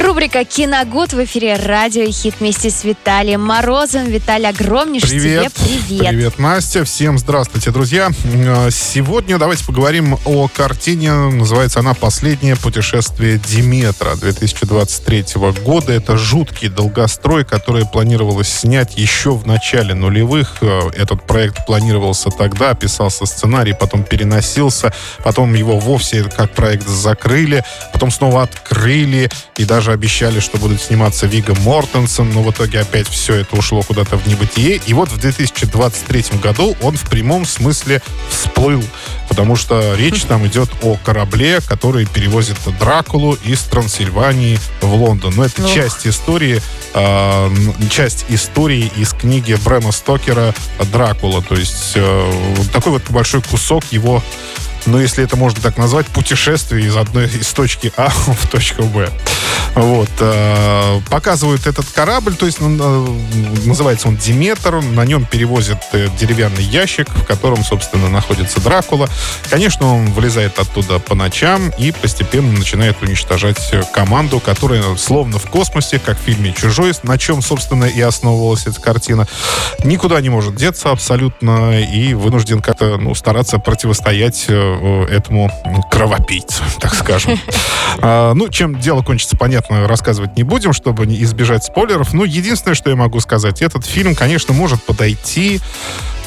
Рубрика «Киногуд» в эфире «Радио Хит» вместе с Виталием Морозом. Виталий, огромнейший Привет. тебе привет. Привет, Настя. Всем здравствуйте, друзья. Э, Сегодня давайте поговорим о картине. Называется она «Последнее путешествие Диметра» 2023 года. Это жуткий долгострой, который планировалось снять еще в начале нулевых. Э, Этот проект планировался тогда, писался сценарий, потом переносился, потом его вовсе как проект закрыли, потом снова открыли и даже обещали, что будут сниматься Вига Мортенсен, но в итоге опять все это ушло куда-то в небытие. И вот в 2023 году он в прямом смысле всплыл, потому что речь там идет о корабле, который перевозит Дракулу из Трансильвании в Лондон. Но это Ох. часть истории, э, часть истории из книги Брэма Стокера «Дракула». То есть э, такой вот большой кусок его ну, если это можно так назвать, путешествие из одной из точки А в точку Б. Вот. э, Показывают этот корабль, то есть э, называется он Диметр, на нем перевозят э, деревянный ящик, в котором, собственно, находится Дракула. Конечно, он вылезает оттуда по ночам и постепенно начинает уничтожать э, команду, которая словно в космосе, как в фильме «Чужой», на чем, собственно, и основывалась эта картина, никуда не может деться абсолютно и вынужден как-то ну, стараться противостоять этому кровопийцу, так скажем. А, Ну, чем дело кончится, понятно, рассказывать не будем, чтобы не избежать спойлеров. Ну, единственное, что я могу сказать, этот фильм, конечно, может подойти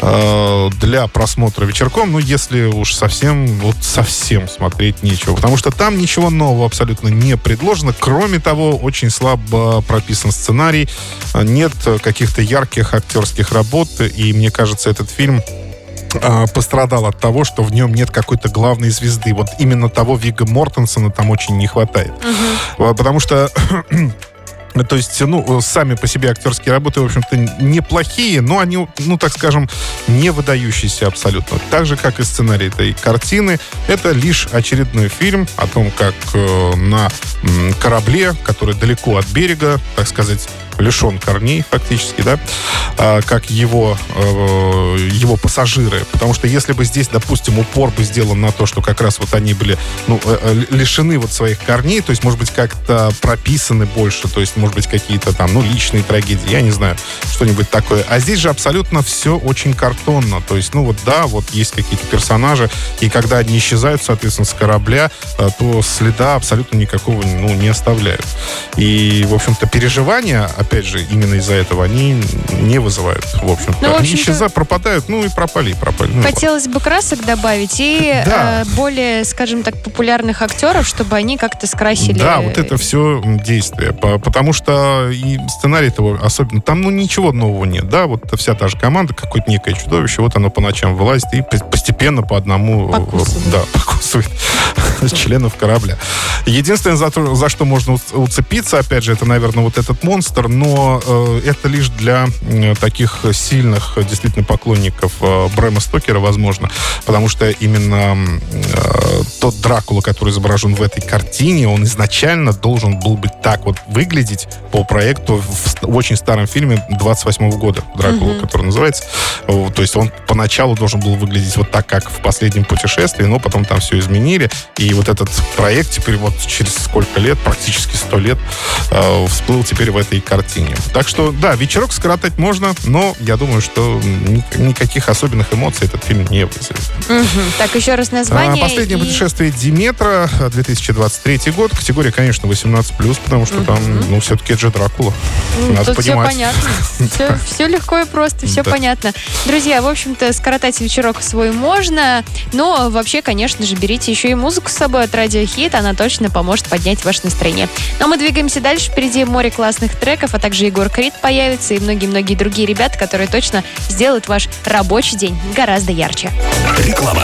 э, для просмотра вечерком, ну, если уж совсем, вот совсем смотреть нечего. Потому что там ничего нового абсолютно не предложено. Кроме того, очень слабо прописан сценарий. Нет каких-то ярких актерских работ. И мне кажется, этот фильм а, пострадал от того, что в нем нет какой-то главной звезды. Вот именно того Вига Мортенсона там очень не хватает. А, Потому что то есть, ну, сами по себе актерские работы, в общем-то, неплохие, но они, ну, так скажем, не выдающиеся абсолютно. Так же, как и сценарий этой картины, это лишь очередной фильм о том, как э, на корабле, который далеко от берега, так сказать, лишен корней фактически, да, а, как его, э, его пассажиры. Потому что если бы здесь, допустим, упор бы сделан на то, что как раз вот они были ну, э, э, лишены вот своих корней, то есть, может быть, как-то прописаны больше, то есть, может быть, какие-то там, ну, личные трагедии, я не знаю, что-нибудь такое. А здесь же абсолютно все очень картонно. То есть, ну вот да, вот есть какие-то персонажи, и когда они исчезают, соответственно, с корабля, э, то следа абсолютно никакого, ну, не оставляют. И, в общем-то, переживания, опять же, именно из-за этого, они не вызывают, в общем-то. Ну, в они общем-то- исчезают, пропадают, ну и пропали, и пропали. Ну, и ладно. Хотелось бы красок добавить и Да. э, более, скажем так, популярных актеров, чтобы они как-то скрасили. Да, вот это все действие. По- Потому что и сценарий того особенно... Там, ну, ничего нового нет. Да, вот вся та же команда, какое-то некое чудовище, вот оно по ночам вылазит и по- постепенно по одному... э, Покусывает. Да, покусывает членов корабля. Единственное, за, то- за что можно уц- уцепиться, опять же, это, наверное, вот этот монстр, но э, это лишь для э, таких сильных, действительно, поклонников э, Брэма Стокера, возможно, потому что именно э, тот Дракула, который изображен в этой картине, он изначально должен был быть так вот выглядеть по проекту в, очень старом фильме 28 года Дракула, который называется. То есть он поначалу должен был выглядеть вот так, как в последнем путешествии, но потом там все изменили. И вот этот проект теперь вот через сколько лет, практически 100 лет, э, всплыл теперь в этой картине. Так что, да, вечерок скоротать можно, но я думаю, что ни- никаких особенных эмоций этот фильм не вызовет. Мгм. Так, еще раз название. А, Последнее и- путешествие Диметра, э, 2023 год. Категория, конечно, 18+, потому что там, ну, все-таки это же Дракула. М, Надо Тут все понимать. понятно. Все, все легко и просто, все Да. понятно. Друзья, в общем-то, скоротать вечерок свой можно, но вообще, конечно же, берите еще и музыку с собой от Радио Хит, она точно поможет поднять ваше настроение. Но мы двигаемся дальше, впереди море классных треков, а также Егор Крид появится и многие-многие другие ребята, которые точно сделают ваш рабочий день гораздо ярче. Реклама.